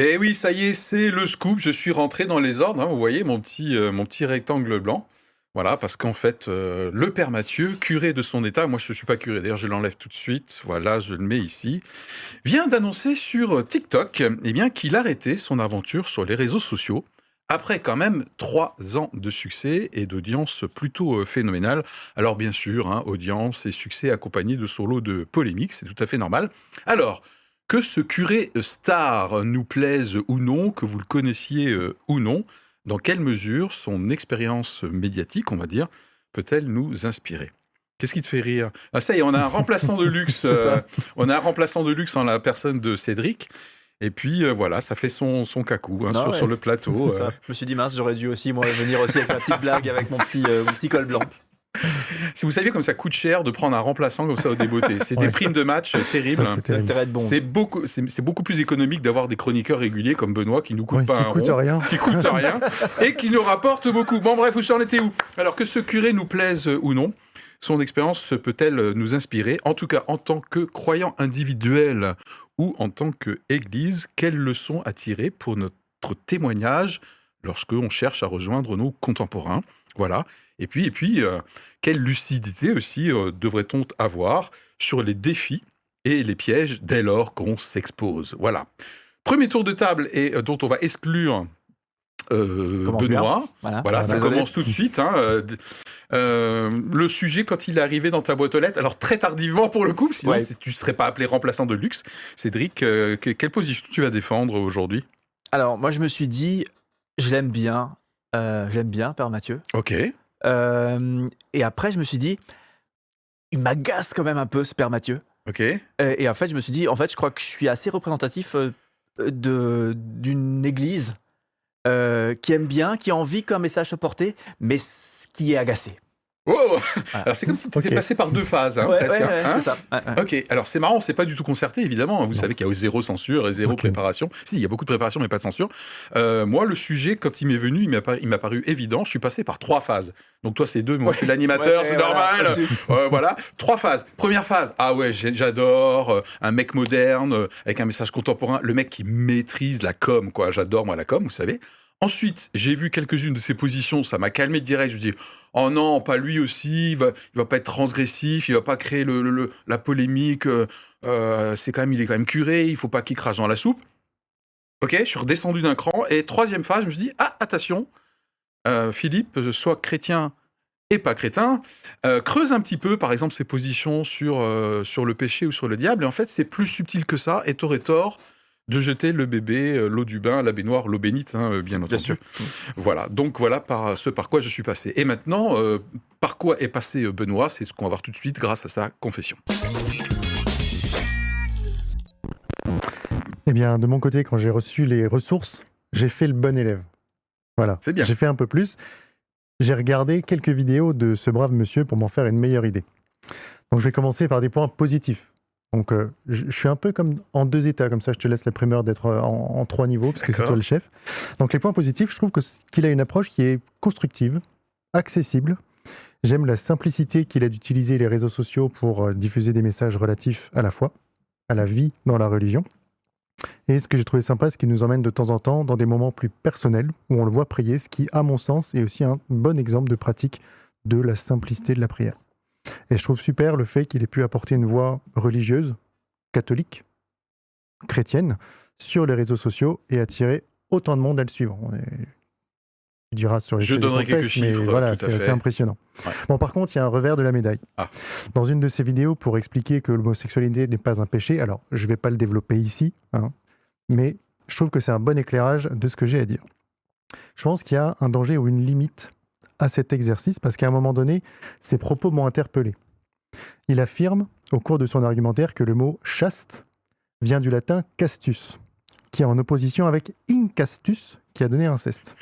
Et oui, ça y est, c'est le scoop. Je suis rentré dans les ordres. hein. Vous voyez mon petit, euh, mon petit rectangle blanc. Voilà, parce qu'en fait, euh, le père Mathieu, curé de son état, moi je ne suis pas curé, d'ailleurs je l'enlève tout de suite, voilà, je le mets ici, vient d'annoncer sur TikTok eh bien, qu'il arrêtait son aventure sur les réseaux sociaux après quand même trois ans de succès et d'audience plutôt euh, phénoménale. Alors bien sûr, hein, audience et succès accompagnés de son lot de polémiques, c'est tout à fait normal. Alors, que ce curé star nous plaise ou non, que vous le connaissiez euh, ou non, dans quelle mesure son expérience médiatique, on va dire, peut-elle nous inspirer? Qu'est-ce qui te fait rire? Ah ça y est, on a un remplaçant de luxe. Euh, on a un remplaçant de luxe en la personne de Cédric. Et puis euh, voilà, ça fait son, son cacou hein, Non, sur, ouais. sur le plateau. Ça. euh. Je me suis dit, mince, j'aurais dû aussi moi, venir aussi avec ma petite blague, avec mon petit, euh, mon petit col blanc. Si vous saviez comme ça coûte cher de prendre un remplaçant comme ça au débeauté, c'est des primes de match terribles. Ça, c'est terrible. L'intérêt de bon. C'est beaucoup, c'est c'est beaucoup plus économique d'avoir des chroniqueurs réguliers comme Benoît qui nous coûtent Ouais, pas qui un coûte rond. rien. qui coûte rien et qui nous rapporte beaucoup. Bon, bref, vous en étiez où? Alors que ce curé nous plaise ou non, son expérience peut-elle nous inspirer? En tout cas, en tant que croyant individuel ou en tant qu'Église, quelles leçons à tirer pour notre témoignage lorsque on cherche à rejoindre nos contemporains? Voilà. Et puis, et puis, euh, quelle lucidité aussi euh, devrait-on avoir sur les défis et les pièges dès lors qu'on s'expose Voilà. Premier tour de table et euh, dont on va exclure euh. Benoît. Voilà, Voilà, ça désolé. commence tout de suite. hein, euh, euh, le sujet, quand il est arrivé dans ta boîte aux lettres, alors très tardivement pour le coup, sinon Ouais. tu ne serais pas appelé remplaçant de luxe. Cédric, euh, que- quelle position tu vas défendre aujourd'hui? Alors, moi, je me suis dit, je l'aime bien. Euh, J'aime bien, Père Mathieu. Ok. Euh, et après, je me suis dit, il m'agace quand même un peu, ce Père Mathieu. Ok. Et, et en fait, je me suis dit, en fait, je crois que je suis assez représentatif euh, de d'une église euh, qui aime bien, qui a envie qu'un message soit porté, mais qui est agacé. Wow Voilà. Alors c'est comme si tu étais passé par deux phases, hein, ouais, presque. ouais, hein, ouais, hein ça. Ouais, ouais. Ok, alors c'est marrant, c'est pas du tout concerté évidemment. Vous Non. savez qu'il y a zéro censure et zéro préparation. Si, il y a beaucoup de préparation mais pas de censure. Euh, moi, le sujet, quand il m'est venu, il m'a paru, évident. Je suis passé par trois phases. Donc toi, c'est deux, moi je suis l'animateur, Ouais, c'est normal. Euh, voilà, trois phases. Première phase, ah ouais, j'adore euh, un mec moderne euh, avec un message contemporain, le mec qui maîtrise la com, quoi. J'adore moi la com, vous savez. Ensuite, j'ai vu quelques-unes de ses positions, ça m'a calmé direct. Je me dis, oh non, pas lui aussi, il va, il va pas être transgressif, il va pas créer la polémique. euh, euh, c'est quand même, il est quand même curé, il faut pas qu'il crache dans la soupe. Ok, je suis redescendu d'un cran. Et troisième phase, je me suis dit, ah, attention, euh, Philippe, soit chrétien et pas crétin, creuse un petit peu, par exemple, ses positions sur, sur le péché ou sur le diable. Et en fait, c'est plus subtil que ça. Et t'aurais tort de jeter le bébé, euh, l'eau du bain, la baignoire, l'eau bénite, hein, euh, bien entendu. Bien sûr. Voilà, donc voilà par ce par quoi je suis passé. Et maintenant, euh, par quoi est passé euh, Benoît? C'est ce qu'on va voir tout de suite grâce à sa confession. Eh bien, de mon côté, quand j'ai reçu les ressources, j'ai fait le bon élève. Voilà. C'est bien. J'ai fait un peu plus. J'ai regardé quelques vidéos de ce brave monsieur pour m'en faire une meilleure idée. Donc, je vais commencer par des points positifs. Donc, euh, je, je suis un peu comme en deux états, comme ça, je te laisse la primeur d'être euh, en, en trois niveaux, parce que c'est toi le chef. Donc, les points positifs, je trouve qu'il a une approche qui est constructive, accessible. J'aime la simplicité qu'il a d'utiliser les réseaux sociaux pour euh, diffuser des messages relatifs à la foi, à la vie dans la religion. Et ce que j'ai trouvé sympa, c'est qu'il nous emmène de temps en temps dans des moments plus personnels où on le voit prier, ce qui, à mon sens, est aussi un bon exemple de pratique de la simplicité de la prière. Et je trouve super le fait qu'il ait pu apporter une voix religieuse, catholique, chrétienne, sur les réseaux sociaux et attirer autant de monde à le suivre. On est- Tu diras sur les Je donnerai quelques contextes, mais chiffres, Voilà, c'est impressionnant. Ouais. Bon, par contre, il y a un revers de la médaille. Ah. Dans une de ses vidéos, pour expliquer que l'homosexualité n'est pas un péché, alors je ne vais pas le développer ici, hein, mais je trouve que c'est un bon éclairage de ce que j'ai à dire. Je pense qu'il y a un danger ou une limite à cet exercice, parce qu'à un moment donné, ses propos m'ont interpellé. Il affirme, au cours de son argumentaire, que le mot chaste vient du latin castus, qui est en opposition avec incastus, qui a donné inceste.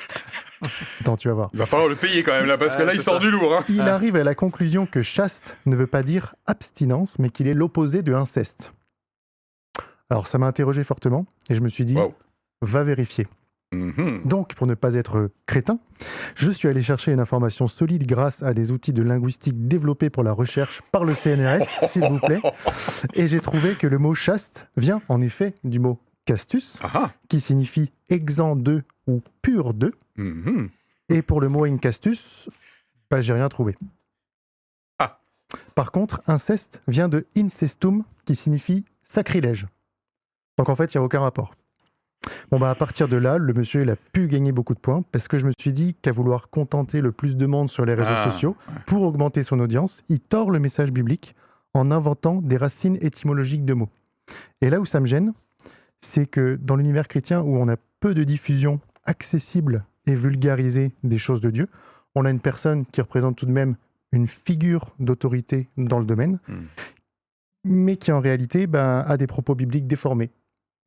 Attends, tu vas voir. Il va falloir le payer quand même là, parce que Ah, là, il c'est sort ça. du lourd. hein. Il Ah. arrive à la conclusion que chaste ne veut pas dire abstinence, mais qu'il est l'opposé de inceste. Alors ça m'a interrogé fortement, et je me suis dit, Wow. va vérifier. Mhm. Donc, pour ne pas être crétin, je suis allé chercher une information solide grâce à des outils de linguistique développés pour la recherche par le CNRS, s'il vous plaît. Et j'ai trouvé que le mot chaste vient en effet du mot castus, qui signifie exempt de ou pur de. Mhm. Et pour le mot incastus, bah, j'ai rien trouvé. Ah. Par contre, inceste vient de incestum, qui signifie sacrilège. Donc en fait, il n'y a aucun rapport. Bon, bah à partir de là, le monsieur, il a pu gagner beaucoup de points parce que je me suis dit qu'à vouloir contenter le plus de monde sur les réseaux Ah, sociaux pour augmenter son audience, il tord le message biblique en inventant des racines étymologiques de mots. Et là où ça me gêne, c'est que dans l'univers chrétien où on a peu de diffusion accessible et vulgarisée des choses de Dieu, on a une personne qui représente tout de même une figure d'autorité dans le domaine, Hmm. mais qui en réalité ben, a des propos bibliques déformés,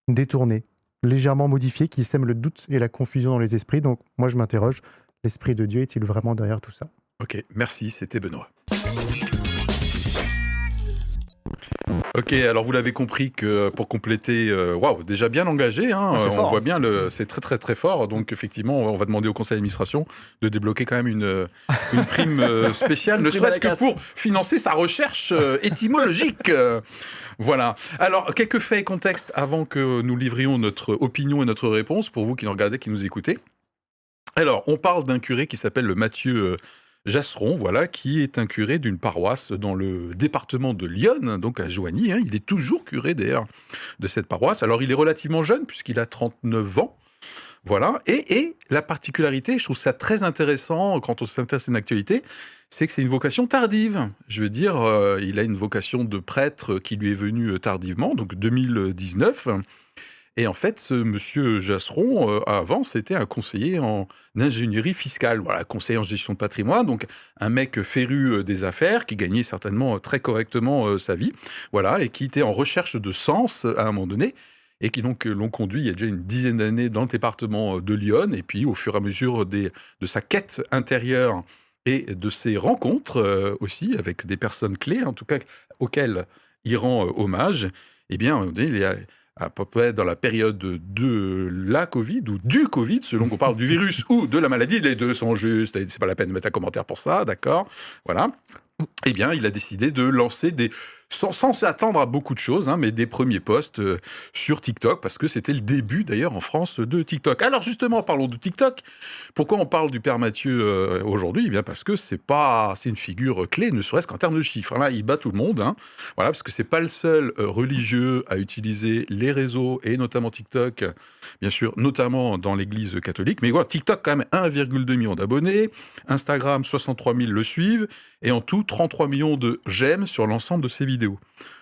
détournés, légèrement modifiés, qui sèment le doute et la confusion dans les esprits. Donc moi je m'interroge, l'Esprit de Dieu est-il vraiment derrière tout ça? Ok, merci, c'était Benoît. Ok, alors vous l'avez compris que pour compléter, euh, waouh, déjà bien engagé, hein, Ah, on fort, voit bien, le, c'est très très très fort. Donc effectivement, on va demander au conseil d'administration de débloquer quand même une, euh, une prime euh, spéciale, ne serait-ce que pour financer sa recherche étymologique. Voilà. Alors, quelques faits et contextes avant que nous livrions notre opinion et notre réponse pour vous qui nous regardez, qui nous écoutez. Alors, on parle d'un curé qui s'appelle le Mathieu euh, Jasseron, voilà, qui est un curé d'une paroisse dans le département de Lyon, donc à Joigny. hein. Il est toujours curé d'ailleurs de cette paroisse. Alors, il est relativement jeune puisqu'il a 39 ans. Voilà. Et, et la particularité, je trouve ça très intéressant quand on s'intéresse à une actualité, c'est que c'est une vocation tardive. Je veux dire, euh, il a une vocation de prêtre qui lui est venue euh, tardivement, donc 2019. Et en fait, ce monsieur Jasseron, euh, avant, c'était un conseiller en ingénierie fiscale, voilà, conseiller en gestion de patrimoine, donc un mec féru euh, des affaires qui gagnait certainement euh, très correctement euh, sa vie, voilà, et qui était en recherche de sens à un moment donné, et qui donc l'ont conduit il y a déjà une dizaine d'années dans le département de Lyon, et puis au fur et à mesure des, de sa quête intérieure et de ses rencontres aussi avec des personnes clés, en tout cas auxquelles il rend hommage, eh bien, il a à peu près dans la période de la Covid ou du Covid, selon qu'on parle du virus ou de la maladie, les deux sont justes, et c'est pas la peine de mettre un commentaire pour ça, d'accord? Voilà. Eh bien, il a décidé de lancer des, sans, sans s'attendre à beaucoup de choses, hein, mais des premiers posts euh, sur TikTok, parce que c'était le début d'ailleurs en France de TikTok. Alors justement, parlons de TikTok. Pourquoi on parle du Père Mathieu euh, aujourd'hui? Eh bien parce que c'est pas, une figure clé, ne serait-ce qu'en termes de chiffres. Là, il bat tout le monde, hein. voilà, parce que c'est pas le seul euh, religieux à utiliser les réseaux et notamment TikTok, bien sûr, notamment dans l'Église catholique. Mais voilà, TikTok quand même 1,2 million d'abonnés, Instagram 63 000 le suivent, et en tout 33 millions de j'aime sur l'ensemble de ses vidéos.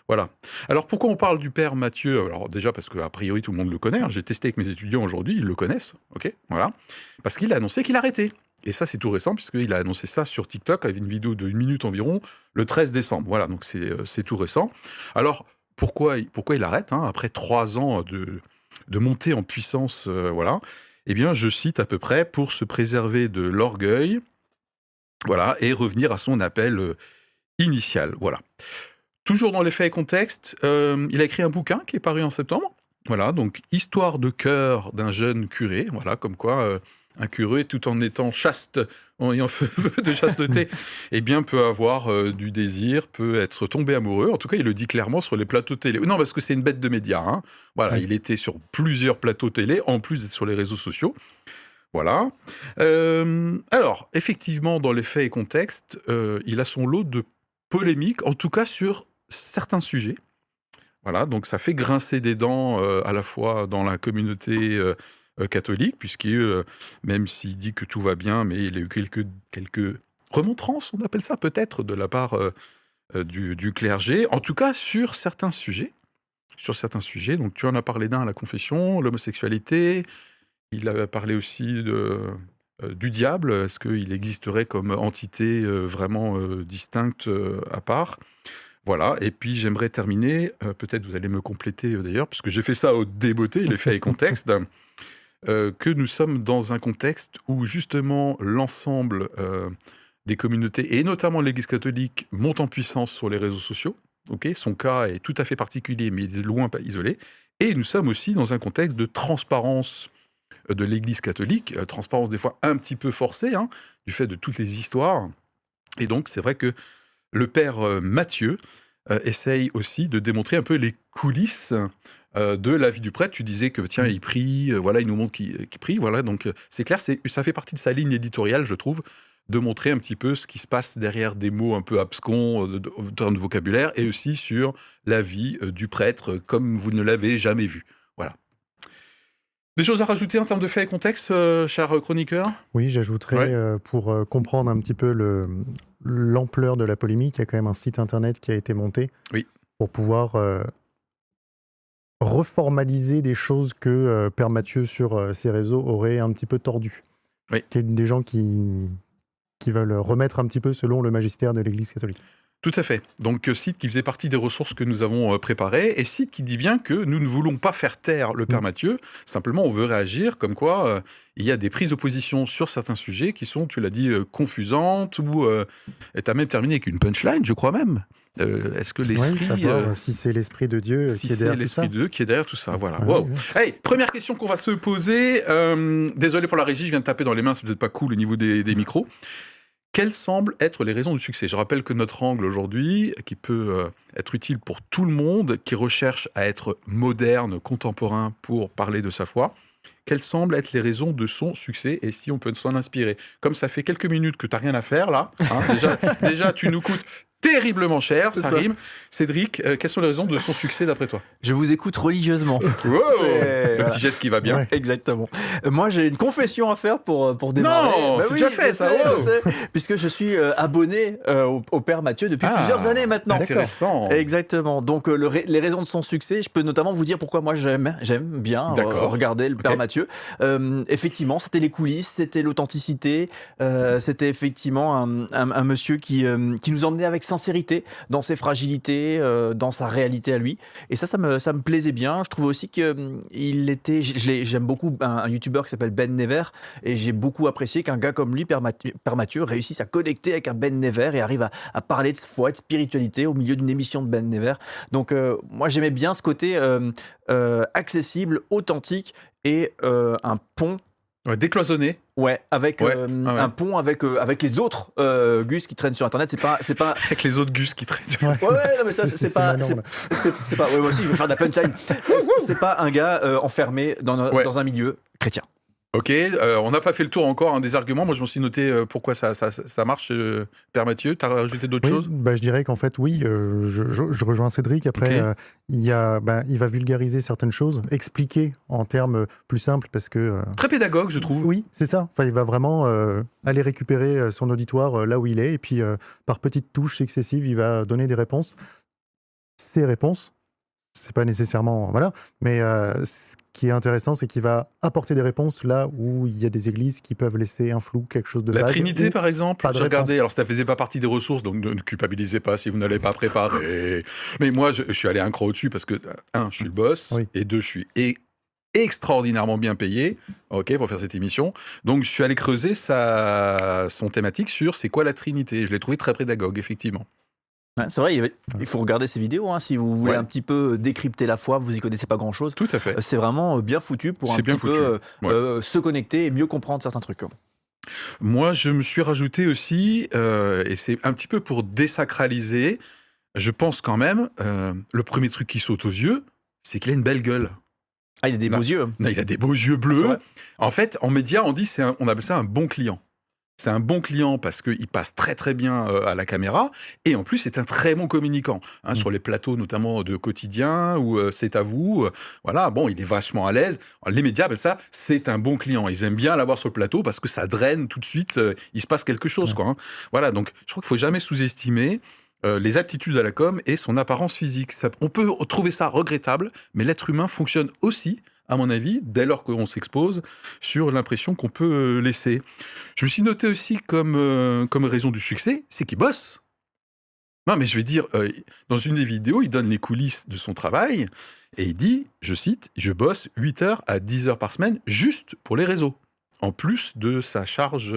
Voilà. Alors pourquoi on parle du père Mathieu? Alors déjà parce que priori tout le monde le connaît. hein. J'ai testé avec mes étudiants aujourd'hui, ils le connaissent. Ok, voilà. Parce qu'il a annoncé qu'il arrêtait. Et ça c'est tout récent puisqu'il a annoncé ça sur TikTok avec une vidéo d'une minute environ le 13 décembre. Voilà, donc c'est euh, c'est tout récent. Alors pourquoi pourquoi il arrête hein, après trois ans de de montée en puissance euh, Voilà? Eh bien, je cite à peu près pour se préserver de l'orgueil, voilà, et revenir à son appel euh, initial. Voilà. Toujours dans les faits et contextes, euh, il a écrit un bouquin qui est paru en septembre. Voilà, donc Histoire de cœur d'un jeune curé. Voilà, comme quoi euh, un curé, tout en étant chaste, en ayant feu de chasteté, eh bien, peut avoir euh, du désir, peut être tombé amoureux. En tout cas, il le dit clairement sur les plateaux télé. Non, parce que c'est une bête de médias. hein. Voilà, Oui. il était sur plusieurs plateaux télé, en plus d'être sur les réseaux sociaux. Voilà. Euh, alors, effectivement, dans les faits et contextes, il a son lot de polémiques, en tout cas sur certains sujets. Voilà, donc ça fait grincer des dents euh, à la fois dans la communauté euh, euh, catholique, puisqu'il, même s'il dit que tout va bien, mais il a eu quelques, quelques remontrances, on appelle ça peut-être, de la part du, clergé, en tout cas sur certains sujets. Sur certains sujets, donc tu en as parlé d'un à la confession, l'homosexualité, il a parlé aussi du diable, est-ce qu'il existerait comme entité vraiment distincte à part? Voilà, et puis j'aimerais terminer, euh, peut-être vous allez me compléter euh, d'ailleurs, puisque j'ai fait ça au débeauté, les faits et contextes, euh, que nous sommes dans un contexte où justement l'ensemble des communautés, et notamment l'Église catholique, monte en puissance sur les réseaux sociaux. ok? Son cas est tout à fait particulier, mais il est loin pas isolé. Et nous sommes aussi dans un contexte de transparence de l'Église catholique, transparence des fois un petit peu forcée, hein, du fait de toutes les histoires. Et donc, c'est vrai que le père euh, Matthieu euh, essaye aussi de démontrer un peu les coulisses euh, de la vie du prêtre. Tu disais que tiens, il prie, voilà, il nous montre qu'il prie, voilà. Donc c'est clair, ça fait partie de sa ligne éditoriale, je trouve, de montrer un petit peu ce qui se passe derrière des mots un peu abscons en termes de vocabulaire, et aussi sur la vie du prêtre comme vous ne l'avez jamais vu. Voilà. Des choses à rajouter en termes de faits et contexte, euh, cher chroniqueur? Oui, j'ajouterais Ouais. euh, pour euh, comprendre un petit peu le- l'ampleur de la polémique, il y a quand même un site internet qui a été monté Oui. pour pouvoir euh, reformaliser des choses que Père Mathieu sur ses réseaux aurait un petit peu tordues. Oui. Des gens qui, qui veulent remettre un petit peu selon le magistère de l'Église catholique. Tout à fait. Donc, euh, site qui faisait partie des ressources que nous avons euh, préparées, et site qui dit bien que nous ne voulons pas faire taire le Père Mm. Mathieu, simplement on veut réagir, comme quoi euh, il y a des prises de position sur certains sujets qui sont, tu l'as dit, euh, confusantes, ou euh, tu as même terminé avec une punchline, je crois même. Est-ce que l'esprit... euh, si c'est l'Esprit de Dieu si qui est c'est derrière tout ça. l'esprit de Dieu qui est derrière tout ça, voilà. Ouais, Wow. ouais. Hey, première question qu'on va se poser. désolé pour la régie, je viens de taper dans les mains, c'est peut-être pas cool au niveau des, des micros. Quelles semblent être les raisons du succès. Je rappelle que notre angle aujourd'hui, qui peut euh, être utile pour tout le monde, qui recherche à être moderne, contemporain pour parler de sa foi, quelles semblent être les raisons de son succès et si on peut s'en inspirer Comme ça fait quelques minutes que tu n'as rien à faire là, hein, déjà, déjà tu nous coûtes terriblement cher, C'est ça, ça. rime. Cédric, euh, quelles sont les raisons de son succès d'après toi? Je vous écoute religieusement. Wow C'est- Le voilà. petit geste qui va bien. Ouais. Exactement. Euh, Moi, j'ai une confession à faire pour, euh, pour démarrer. Non, c'est déjà fait, ça, sais, wow. je sais, puisque je suis euh, abonné euh, au, au Père Mathieu depuis Ah, plusieurs années maintenant. Intéressant. Exactement. Donc, euh, le les raisons de son succès, je peux notamment vous dire pourquoi moi j'aime, j'aime bien euh, regarder le Père. Mathieu. Euh, effectivement, c'était les coulisses, c'était l'authenticité, euh, c'était effectivement un, monsieur qui, euh, qui nous emmenait avec sincérité dans ses fragilités, dans sa réalité à lui. Et ça, ça me, ça me plaisait bien. Je trouve aussi qu'il était. J'aime beaucoup un, un youtubeur qui s'appelle Ben Never et j'ai beaucoup apprécié qu'un gars comme lui, Père Mathieu, réussisse à connecter avec un Ben Never et arrive à, à parler de foi de spiritualité au milieu d'une émission de Ben Never. Donc, moi, j'aimais bien ce côté accessible, authentique et euh, un pont. Ouais, décloisonné. Ouais, avec Ouais, euh, ah ouais. un pont avec euh, avec les autres euh, Gus qui traînent sur internet. C'est pas c'est pas Avec les autres gus qui traînent. ouais, ouais, non, mais ça c'est pas c'est- pas ouais, moi aussi je vais faire de la punchline. c'est pas un gars euh, enfermé dans, Ouais. dans un milieu chrétien. Ok, euh, on n'a pas fait le tour encore hein, des arguments. Moi, je m'en suis noté euh, pourquoi ça, ça, ça marche, euh, Père Mathieu. Tu as rajouté d'autres Oui, choses? bah, je dirais qu'en fait, oui, euh, je, je- je rejoins Cédric. Après, il, y a, bah, il va vulgariser certaines choses, expliquer en termes plus simples parce que. Très pédagogue, je trouve. oui, c'est ça. Enfin, il va vraiment aller récupérer son auditoire là où il est et puis par petites touches successives, il va donner des réponses. Ces réponses, c'est pas nécessairement. Voilà. Mais qui est intéressant, c'est qu'il va apporter des réponses là où il y a des églises qui peuvent laisser un flou, quelque chose de La vague, Trinité, par exemple, j'ai regardé, alors ça faisait pas partie des ressources, donc ne, ne culpabilisez pas si vous n'allez pas préparer. Mais moi, je, je suis allé un cran au-dessus parce que, un, je suis le boss, Oui. et deux, je suis extraordinairement bien payé ok, pour faire cette émission. Donc, je suis allé creuser sa, son thématique sur c'est quoi la Trinité. Je l'ai trouvé très pédagogue, effectivement. Ouais, c'est vrai, il, faut regarder ces vidéos hein, si vous voulez Ouais. un petit peu décrypter la foi, vous y connaissez pas grand chose. Tout à fait. C'est vraiment euh, bien foutu pour un petit foutu. peu euh, Ouais. euh, se connecter et mieux comprendre certains trucs. Moi, je me suis rajouté aussi, euh, et c'est un petit peu pour désacraliser, je pense quand même, euh, le premier truc qui saute aux yeux, c'est qu'il a une belle gueule. Ah, il a des Non. beaux yeux. Non, il a des beaux yeux C'est bleus. en fait, en média, on dit c'est un- on appelle ça un bon client. C'est un bon client parce qu'il passe très très bien euh, à la caméra et en plus c'est un très bon communicant hein, Mm. sur les plateaux notamment de quotidien ou euh, c'est à vous. euh, voilà, bon, il est vachement à l'aise. Les médias appellent ça c'est un bon client. Ils aiment bien l'avoir sur le plateau parce que ça draine tout de suite. euh, il se passe quelque chose Ouais. quoi. hein. Voilà, donc je crois qu'il faut jamais sous-estimer. les aptitudes à la com et son apparence physique. Ça- on peut trouver ça regrettable, mais l'être humain fonctionne aussi, à mon avis, dès lors qu'on s'expose, sur l'impression qu'on peut euh, laisser. Je me suis noté aussi comme, euh, comme raison du succès, c'est qu'il bosse. Non, mais je vais dire, euh, dans une des vidéos, il donne les coulisses de son travail et il dit, je cite, je bosse 8 heures à 10 heures par semaine juste pour les réseaux, en plus de sa charge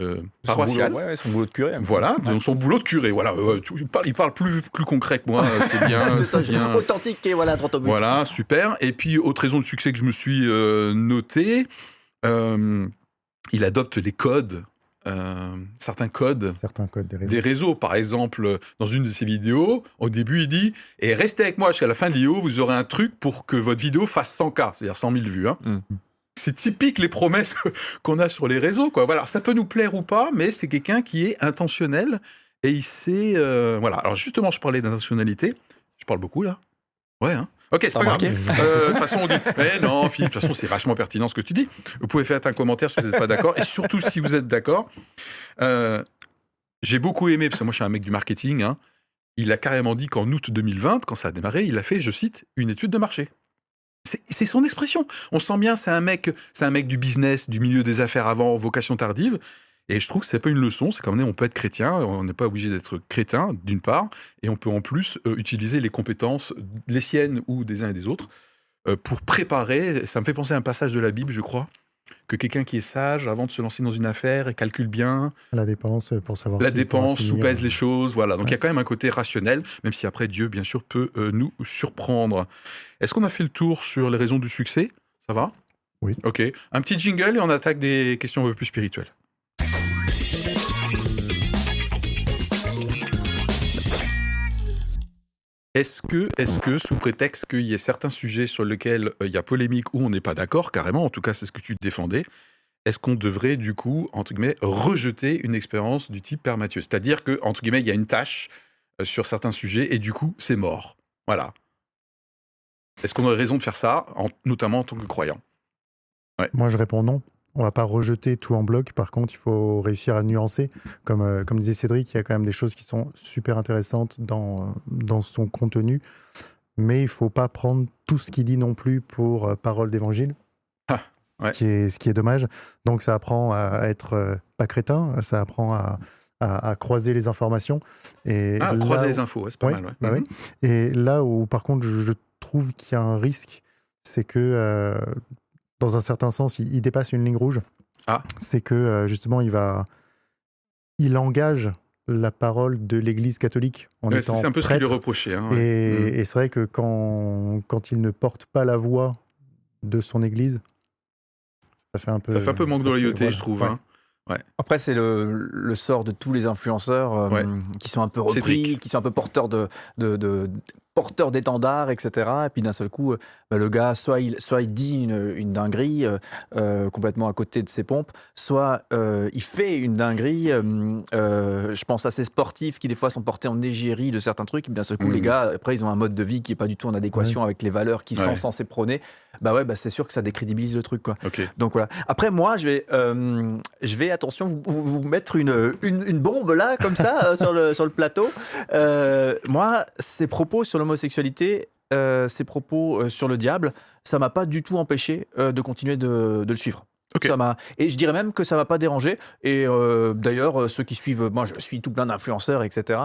euh. Son boulot, ouais, ouais, son boulot de curé. Voilà, Ouais. dans son boulot de curé. Voilà, euh, tu- il, parle, il parle plus, plus concret que moi, euh, c'est bien. c'est ça, bien. authentique et voilà, droit au but. Voilà, super. Et puis, autre raison de succès que je me suis euh, noté, euh, il adopte les codes euh, certains codes Certains codes des réseaux. des réseaux. Par exemple, dans une de ses vidéos, au début, il dit Et restez avec moi jusqu'à la fin de l'IO, vous aurez un truc pour que votre vidéo fasse 100K, c'est-à-dire 100 000 vues. hein. Mm. C'est typique les promesses qu'on a sur les réseaux. Quoi. Voilà, ça peut nous plaire ou pas, mais c'est quelqu'un qui est intentionnel et il sait. euh, voilà. Alors, justement, je parlais d'intentionnalité. Je parle beaucoup là Ouais, hein Ok, c'est pas grave. remarqué Euh, De toute façon, on dit Mais non, Philippe, de toute façon, c'est vachement pertinent ce que tu dis. Vous pouvez faire un commentaire si vous n'êtes pas d'accord. Et surtout, si vous êtes d'accord, euh, j'ai beaucoup aimé, parce que moi, je suis un mec du marketing. hein, il a carrément dit qu'en août 2020, quand ça a démarré, il a fait, je cite, une étude de marché. C'est- son expression. On sent bien, c'est un mec, c'est un mec du business, du milieu des affaires avant, vocation tardive. Et je trouve que c'est pas une leçon. C'est comme on peut être chrétien, on n'est pas obligé d'être crétin d'une part, et on peut en plus euh, utiliser les compétences, les siennes ou des uns et des autres, euh, pour préparer. Ça me fait penser à un passage de la Bible, je crois, que quelqu'un qui est sage, avant de se lancer dans une affaire, et calcule bien La dépense euh, pour savoir la dépense, sous-pèse les choses, voilà. Donc il y a quand même un côté rationnel, même si après Dieu, bien sûr, peut euh, nous surprendre. Est-ce qu'on a fait le tour sur les raisons du succès? Ça va? Oui. Ok. Un petit jingle et on attaque des questions un peu plus spirituelles. Est-ce que, est que, sous prétexte qu'il y ait certains sujets sur lesquels euh, il y a polémique ou on n'est pas d'accord, carrément, en tout cas c'est ce que tu défendais, est-ce qu'on devrait du coup, entre guillemets, rejeter une expérience du type Père Mathieu? C'est-à-dire que, guillemets, il y a une tâche euh, sur certains sujets et du coup c'est mort. Voilà. Est-ce qu'on aurait raison de faire ça, en- notamment en tant que croyant? Moi, je réponds non. On va pas rejeter tout en bloc. Par contre, il faut réussir à nuancer. Comme, euh, comme disait Cédric, il y a quand même des choses qui sont super intéressantes dans, euh, dans son contenu. Mais il faut pas prendre tout ce qu'il dit non plus pour euh, parole d'évangile. Ah, ouais. ce, qui est, ce qui est dommage. Donc, ça apprend à être euh, pas crétin. Ça apprend à, à- à croiser les informations. Et Ah, croiser où- les infos, ouais, c'est pas Oui, mal. ouais. bah Mhm. oui. Et là où, par contre, je, je trouve qu'il y a un risque, c'est que, dans un certain sens, il, il dépasse une ligne rouge. Ah. C'est que, euh, justement, il va. Il engage la parole de l'Église catholique en Ouais, étant c'est un peu ce qui lui reproché. hein, ouais. Et, et c'est vrai que quand, quand il ne porte pas la voix de son Église, ça fait un peu. Ça fait un peu manque de loyauté, voilà. je trouve. Ouais. hein. Après, c'est le, le sort de tous les influenceurs euh, Ouais. qui sont un peu repris, Cédric. qui sont un peu porteurs de, de, de- porteurs d'étendards, etc. Et puis d'un seul coup, euh, bah, le gars, soit il, soit il dit une, une dinguerie euh, euh, complètement à côté de ses pompes, soit euh, il fait une dinguerie. euh, je pense à ces sportifs qui des fois sont portés en égérie de certains trucs. Et puis d'un seul coup, les gars, après, ils ont un mode de vie qui est pas du tout en adéquation avec les valeurs Ouais. sont censés prôner. Bah ouais, bah c'est sûr que ça décrédibilise le truc, quoi. Ok. Donc voilà. Après, moi, je vais, je vais attention, vous, vous- vous mettre une, une, une bombe là, comme ça, sur, le, sur le plateau. Moi, ces propos sur l'homosexualité, euh, ces propos euh, sur le diable, ça m'a pas du tout empêché euh, de continuer de, de le suivre. Ça m'a et je dirais même que ça m'a pas dérangé. Et euh, d'ailleurs, ceux qui suivent, moi, je suis tout plein d'influenceurs, etc.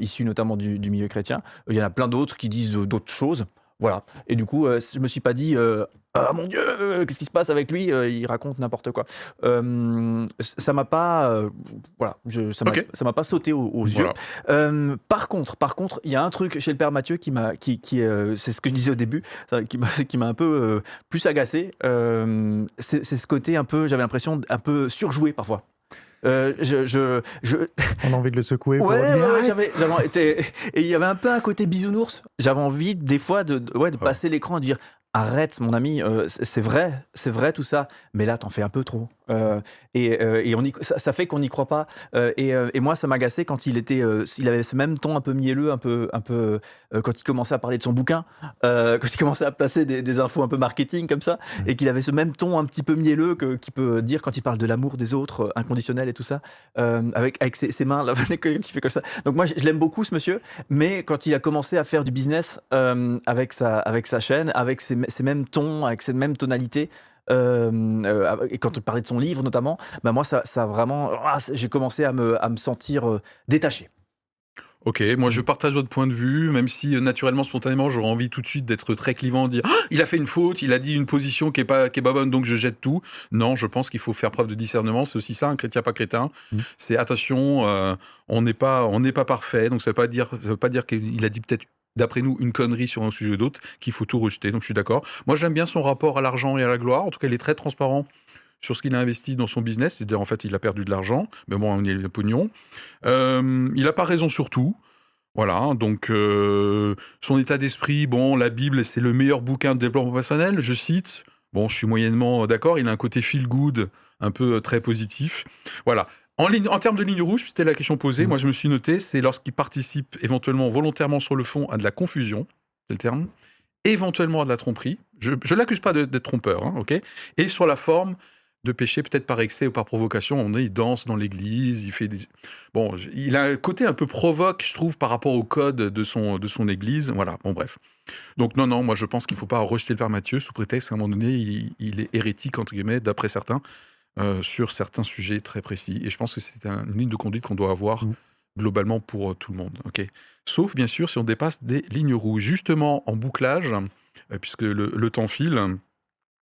issus notamment du, du milieu chrétien. Il y en a plein d'autres qui disent d'autres choses. Voilà. Et du coup, euh, je me suis pas dit, euh, ah mon Dieu, euh, qu'est-ce qui se passe avec lui Il raconte n'importe quoi. Euh, ça m'a pas, euh, voilà, je, ça m'a Ok. ça m'a pas sauté aux, aux yeux. Voilà. Euh, par contre, par contre, il y a un truc chez le père Mathieu qui m'a, qui, qui c'est ce que je disais au début, qui m'a, qui m'a un peu plus agacé. C'est, c'est ce côté un peu, j'avais l'impression un peu surjoué parfois. Euh, je, je, je, On a envie de le secouer. pour Ouais, ouais, j'avais, et il y avait un peu un côté bisounours. J'avais envie des fois de, de- ouais, de passer l'écran et de dire arrête mon ami, euh, c'est c'est vrai, c'est vrai tout ça, mais là t'en fais un peu trop. Euh, et euh, et on y, ça, ça fait qu'on n'y croit pas. Euh, et, et moi ça m'agaçait quand il était, il avait ce même ton un peu mielleux, un peu, un peu quand il commençait à parler de son bouquin, quand il commençait à placer des, des infos un peu marketing comme ça, et qu'il avait ce même ton un petit peu mielleux que qu'il peut dire quand il parle de l'amour des autres, inconditionnel et tout ça, avec avec ses, ses mains là, quand il fait comme ça. Donc moi je, je l'aime beaucoup ce monsieur, mais quand il a commencé à faire du business avec sa avec sa chaîne, avec ses, ces mêmes tons, avec ces mêmes tonalités. Euh, et quand on parlait de son livre notamment, bah moi ça, vraiment, ah, j'ai commencé à me, à me sentir euh, détaché. Ok, moi je partage votre point de vue, même si euh, naturellement, spontanément, j'aurais envie tout de suite d'être très clivant, de dire Ah, il a fait une faute, il a dit une position qui est pas qui est pas bonne, donc je jette tout. Non, je pense qu'il faut faire preuve de discernement. C'est aussi ça, un chrétien pas crétin. Mm. C'est attention, euh, on n'est pas on n'est pas parfait, donc ça veut pas dire ça veut pas dire qu'il a dit peut-être d'après nous une connerie sur un sujet ou d'autre qu'il faut tout rejeter. Donc je suis d'accord. Moi j'aime bien son rapport à l'argent et à la gloire. En tout cas, il est très transparent sur ce qu'il a investi dans son business. C'est-à-dire, en fait, il a perdu de l'argent, mais bon, on est le pognon. Euh, il n'a pas raison sur tout. Voilà, donc euh, son état d'esprit, bon, la Bible, c'est le meilleur bouquin de développement personnel, je cite. Bon, je suis moyennement d'accord, il a un côté feel good, un peu euh, très positif. Voilà. En, ligne, en termes de ligne rouge, c'était la question posée, Mhm. moi je me suis noté, c'est lorsqu'il participe éventuellement volontairement sur le fond à de la confusion, c'est le terme, éventuellement à de la tromperie. Je ne l'accuse pas d'être trompeur, hein, ok? Et sur la forme de péché, peut-être par excès ou par provocation. On est, il danse dans l'église, il fait des. Bon, il a un côté un peu provoque, je trouve, par rapport au code de son, de son église. Voilà, bon, bref. Donc, non, non, moi, je pense qu'il ne faut pas rejeter le Père Mathieu sous prétexte qu'à un moment donné, il, il est hérétique, entre guillemets, d'après certains, euh, sur certains sujets très précis. Et je pense que c'est un- une ligne de conduite qu'on doit avoir Mm. globalement pour euh, tout le monde. ok? Sauf, bien sûr, si on dépasse des lignes rouges. Justement, en bouclage, euh, puisque le, le temps file,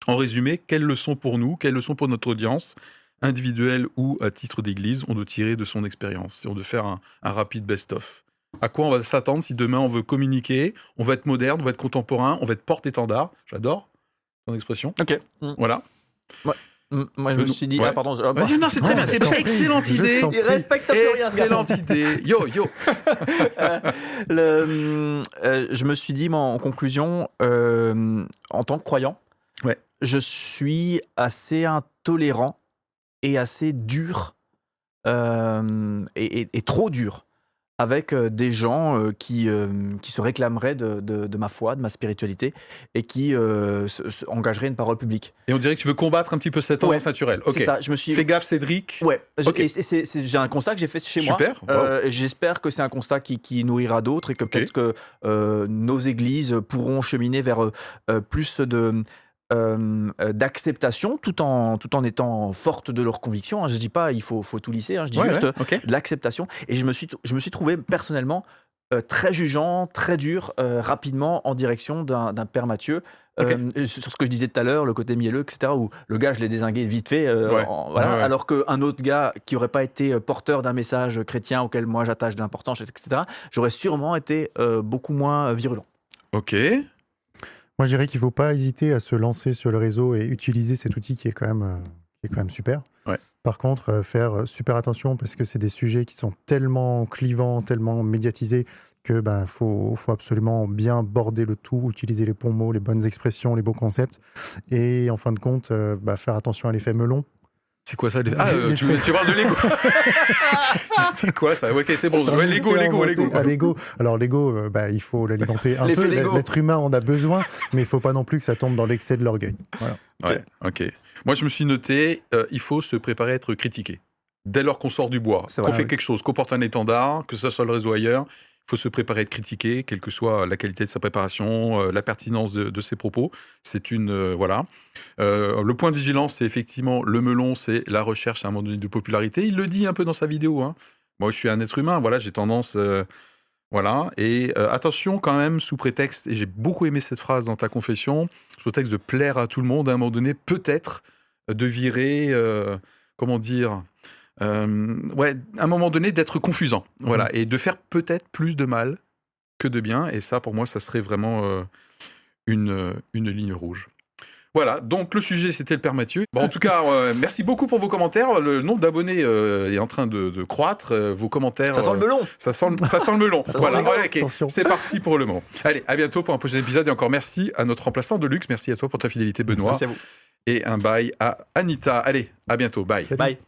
en résumé, quelles leçons pour nous, quelles leçons pour notre audience, individuelle ou à titre d'église, on doit tirer de son expérience on doit faire un, un rapide best-of? À quoi on va s'attendre si demain on veut communiquer, on va être moderne, on va être contemporain, on va être porte-étendard? J'adore ton expression. Ok. Mm. Voilà. Mm, Moi, je me suis dit. ouais. Ah, pardon. je- ah. Vas-y, non, c'est très bien. C'est une excellente idée. Il respecte rien. Excellente idée. Yo, yo. Le, euh, je me suis dit, moi, en conclusion, euh, en tant que croyant, Ouais. je suis assez intolérant et assez dur, euh, et, et- et trop dur, avec euh, des gens euh, qui, euh, qui se réclameraient de, de- de ma foi, de ma spiritualité, et qui engageraient une parole publique. Et on dirait que tu veux combattre un petit peu cette tendance Ouais. naturelle. Ok. C'est ça, je me suis... Fais gaffe, Cédric. Ouais, j'ai un constat que j'ai fait chez moi. Super. Wow. Euh, J'espère que c'est un constat qui, qui nourrira d'autres et que peut-être que euh, nos églises pourront cheminer vers euh, plus de euh, euh, d'acceptation tout en tout en étant fortes de leurs convictions. hein. Je dis pas il faut faut tout lisser. hein. Je dis Ouais, juste ouais, de l'acceptation. Et je me suis je me suis trouvé personnellement euh, très jugeant, très dur euh, rapidement en direction d'un père Mathieu. Euh, sur ce que je disais tout à l'heure, le côté mielleux, etc. Où le gars, je l'ai désingué vite fait. euh, Ouais. en- voilà, Ouais, ouais. Alors qu'un autre gars qui aurait pas été euh, porteur d'un message chrétien auquel moi j'attache de l'importance, etc., j'aurais sûrement été euh, beaucoup moins euh, virulent. Ok. Moi, je dirais qu'il ne faut pas hésiter à se lancer sur le réseau et utiliser cet outil qui est quand même, euh, qui est quand même super. Ouais. Par contre, euh, faire euh, super attention parce que c'est des sujets qui sont tellement clivants, tellement médiatisés que ben faut, faut absolument bien border le tout, utiliser les bons mots, les bonnes expressions, les beaux concepts, et en fin de compte, bah, faire attention à l'effet melon. C'est quoi ça les... Ah, euh, tu, parles de Lego. c'est quoi ça Ok, c'est bon. Ouais, Lego, Lego, Lego. Ah, Lego. Alors Lego, euh, bah, il faut l'alimenter un peu. L'être humain en a besoin, mais il faut pas non plus que ça tombe dans l'excès de l'orgueil. Voilà. Ouais, ok. Moi, je me suis noté, euh, il faut se préparer à être critiqué. Dès lors qu'on sort du bois, qu'on fait oui. quelque chose, qu'on porte un étendard, que ce soit le réseau ailleurs, il faut se préparer à être critiqué, quelle que soit la qualité de sa préparation, euh, la pertinence de, ses propos. C'est une. euh, voilà. Euh, le point de vigilance, c'est effectivement le melon, c'est la recherche à un moment donné de popularité. Il le dit un peu dans sa vidéo. hein. Moi, je suis un être humain, voilà, j'ai tendance. voilà. Et attention quand même, sous prétexte, et j'ai beaucoup aimé cette phrase dans ta confession, sous prétexte de plaire à tout le monde, à un moment donné, peut-être de virer, comment dire, ouais, à un moment donné, d'être confusant. Voilà. Et de faire peut-être plus de mal que de bien. Et ça, pour moi, ça serait vraiment euh, une, euh, une ligne rouge. Voilà, donc le sujet c'était le Père Mathieu. Bon, en tout cas, euh, merci beaucoup pour vos commentaires. Le nombre d'abonnés euh, est en train de, de croître. Euh, vos commentaires. Ça sent euh, le melon. ça sent, le- ça sent le melon. Voilà, ouais. C'est parti pour le moment. Allez, à bientôt pour un prochain épisode. Et encore merci à notre remplaçant de luxe. Merci à toi pour ta fidélité, Benoît. Merci à vous. Et un bye à Anita. Allez, à bientôt. Bye. Salut. Bye.